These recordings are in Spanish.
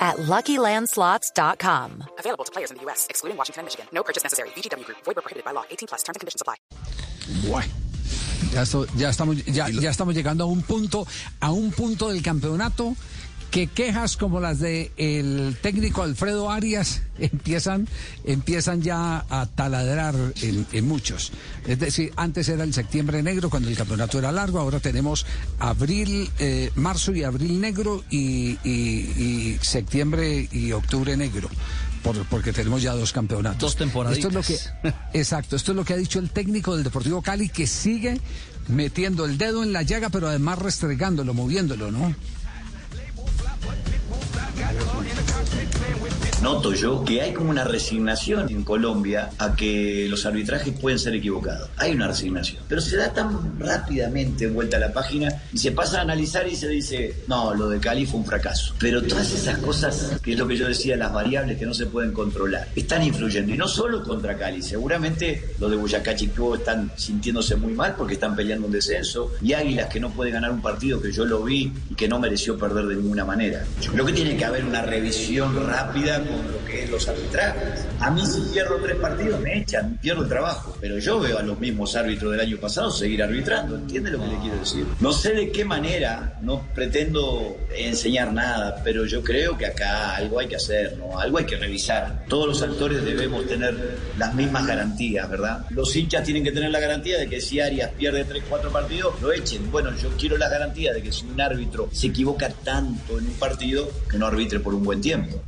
at LuckyLandSlots.com. Available to players in the U.S., excluding Washington and Michigan. No purchase necessary. VGW Group. Void prohibited by law. 18 plus. Terms and conditions apply. Bueno, ya, esto- ya estamos, ya, ya estamos llegando a un punto, a un punto del campeonato que quejas como las de el técnico Alfredo Arias empiezan, empiezan ya a taladrar en, en muchos. Es decir, antes era el septiembre negro cuando el campeonato era largo, ahora tenemos abril, eh, marzo y abril negro y, y- y septiembre y octubre negro. por- porque tenemos ya dos campeonatos. Dos temporaditas. Esto es lo que, exacto, esto es lo que ha dicho el técnico del Deportivo Cali, que sigue metiendo el dedo en la llaga, pero además restregándolo, moviéndolo, ¿no? Noto yo que hay como una resignación en Colombia a que los arbitrajes pueden ser equivocados. Hay una resignación. Pero se da tan rápidamente vuelta a la página y se pasa a analizar y se dice, no, lo de Cali fue un fracaso. Pero todas esas cosas, que es lo que yo decía, las variables que no se pueden controlar, están influyendo. Y no solo contra Cali, seguramente los de Boyacá Chicó están sintiéndose muy mal porque están peleando un descenso. Y Águilas que no puede ganar un partido que yo lo vi y que no mereció perder de ninguna manera. Yo creo que tiene que haber una revisión rápida lo que es los arbitrajes. A mí si pierdo tres partidos me echan, pierdo trabajo. Pero yo veo a los mismos árbitros del año pasado seguir arbitrando. ¿Entiende lo que le quiero decir? No sé de qué manera, no pretendo enseñar nada, pero yo creo que acá algo hay que hacer, ¿no? Algo hay que revisar. Todos los actores debemos tener las mismas garantías, ¿verdad? Los hinchas tienen que tener la garantía de que si Arias pierde tres, cuatro partidos, lo echen. Bueno, yo quiero la garantía de que si un árbitro se equivoca tanto en un partido, que no arbitre por un buen tiempo.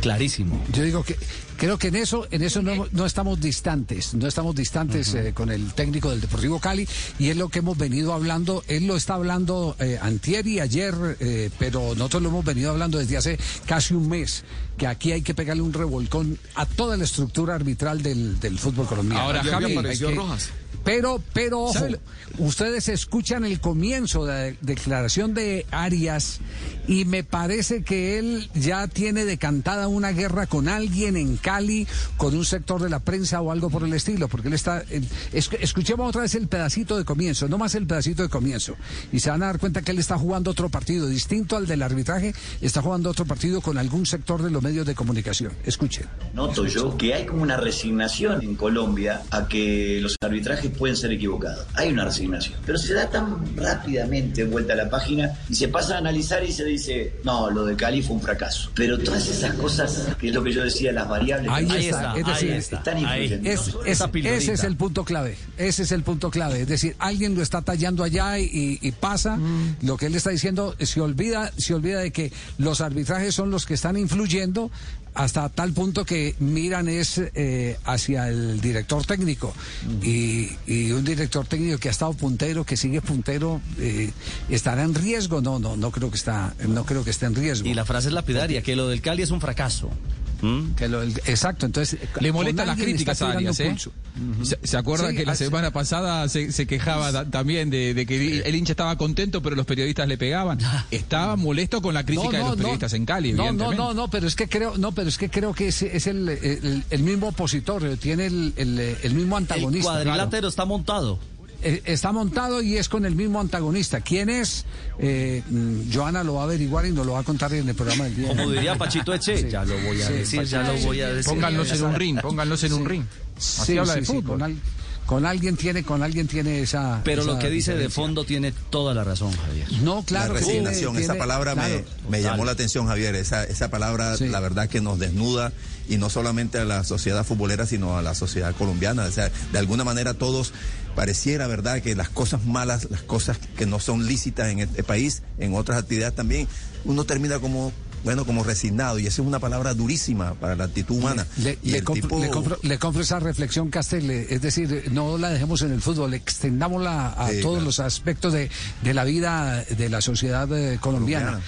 Clarísimo. Yo digo que creo que en eso en eso no, no estamos distantes, no estamos distantes eh, con el técnico del Deportivo Cali y es lo que hemos venido hablando, él lo está hablando eh, antier y ayer, eh, pero nosotros lo hemos venido hablando desde hace casi un mes, que aquí hay que pegarle un revolcón a toda la estructura arbitral del, del fútbol colombiano. Ahora, Javi, Rojas. Pero, pero ojo, ¿Sabe lo- ustedes escuchan el comienzo de la declaración de Arias y me parece que él ya tiene decantada una guerra con alguien en Cali, con un sector de la prensa o algo por el estilo, porque él está... escuchemos otra vez el pedacito de comienzo, no más el pedacito de comienzo, y se van a dar cuenta que él está jugando otro partido, distinto al del arbitraje, está jugando otro partido con algún sector de los medios de comunicación. Escuchen. Noto yo que hay como una resignación en Colombia a que los arbitrajes pueden ser equivocados. Hay una resignación. Pero se da tan rápidamente vuelta a la página y se pasa a analizar y se dice, no, lo de Cali fue un fracaso. Pero todas esas cosas, que es lo que yo decía, las variables Ahí que Ahí está, está, es ahí decir, está. están ahí. influyendo. Es- es- ese es el punto clave. Ese es el punto clave. Es decir, alguien lo está tallando allá y, y pasa. Lo que él está diciendo se olvida, se olvida de que los arbitrajes son los que están influyendo hasta tal punto que miran es eh, hacia el director técnico y, y un director técnico que ha estado puntero, que sigue puntero, eh, estará en riesgo. No, no, no creo que está, no creo que esté en riesgo. Y la frase es lapidaria, que lo del Cali es un fracaso. ¿Mm? Que lo- el- exacto, entonces Le con molestan las alguien críticas está a Arias, ¿eh? ¿Se, se acuerda Sí, que la hace- semana pasada se, se quejaba da- también de, de que el hincha estaba contento, pero los periodistas le pegaban? Estaba molesto con la crítica de los periodistas en Cali, no, no, no, no, pero es que creo, no, pero es que creo que es, es el, el- el mismo opositor, eh, tiene el, el- el mismo El antagonista. cuadrilátero está montado. Eh, Está montado y es con el mismo antagonista. ¿Quién es? Eh, mm, Joana lo va a averiguar y nos lo va a contar en el programa del día. Como diría Pachito Eche, Sí. ya lo voy a Sí, decir, ya lo voy a decir. Pónganlos en un ring, pónganlos en un ring. Así Sí, habla sí, de sí, fútbol. con, al- con alguien tiene, con alguien tiene esa. Pero lo que dice de fondo tiene toda la razón, Javier. No, claro. la tiene- resignación, esa tiene- palabra me, claro. me Total. llamó la atención, Javier. Esa, esa palabra, Sí. la verdad, que nos desnuda y no solamente a la sociedad futbolera, sino a la sociedad colombiana. O sea, de alguna manera todos pareciera, ¿verdad?, que las cosas malas, las cosas que no son lícitas en este país, en otras actividades también, uno termina como, bueno, como resignado. Y esa es una palabra durísima para la actitud humana. Le, y le compro, tipo- le compro- le compro esa reflexión, Castel, eh, es decir, no la dejemos en el fútbol, extendámosla a Sí, todos claro. los aspectos de, de la vida de la sociedad eh, colombiana.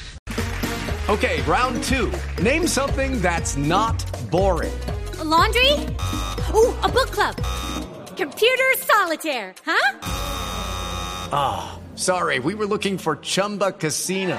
Okay, round two. Name something that's not boring. A laundry? Ooh, a book club. computer solitaire, huh? Ah, oh, sorry, we were looking for Chumba Casino.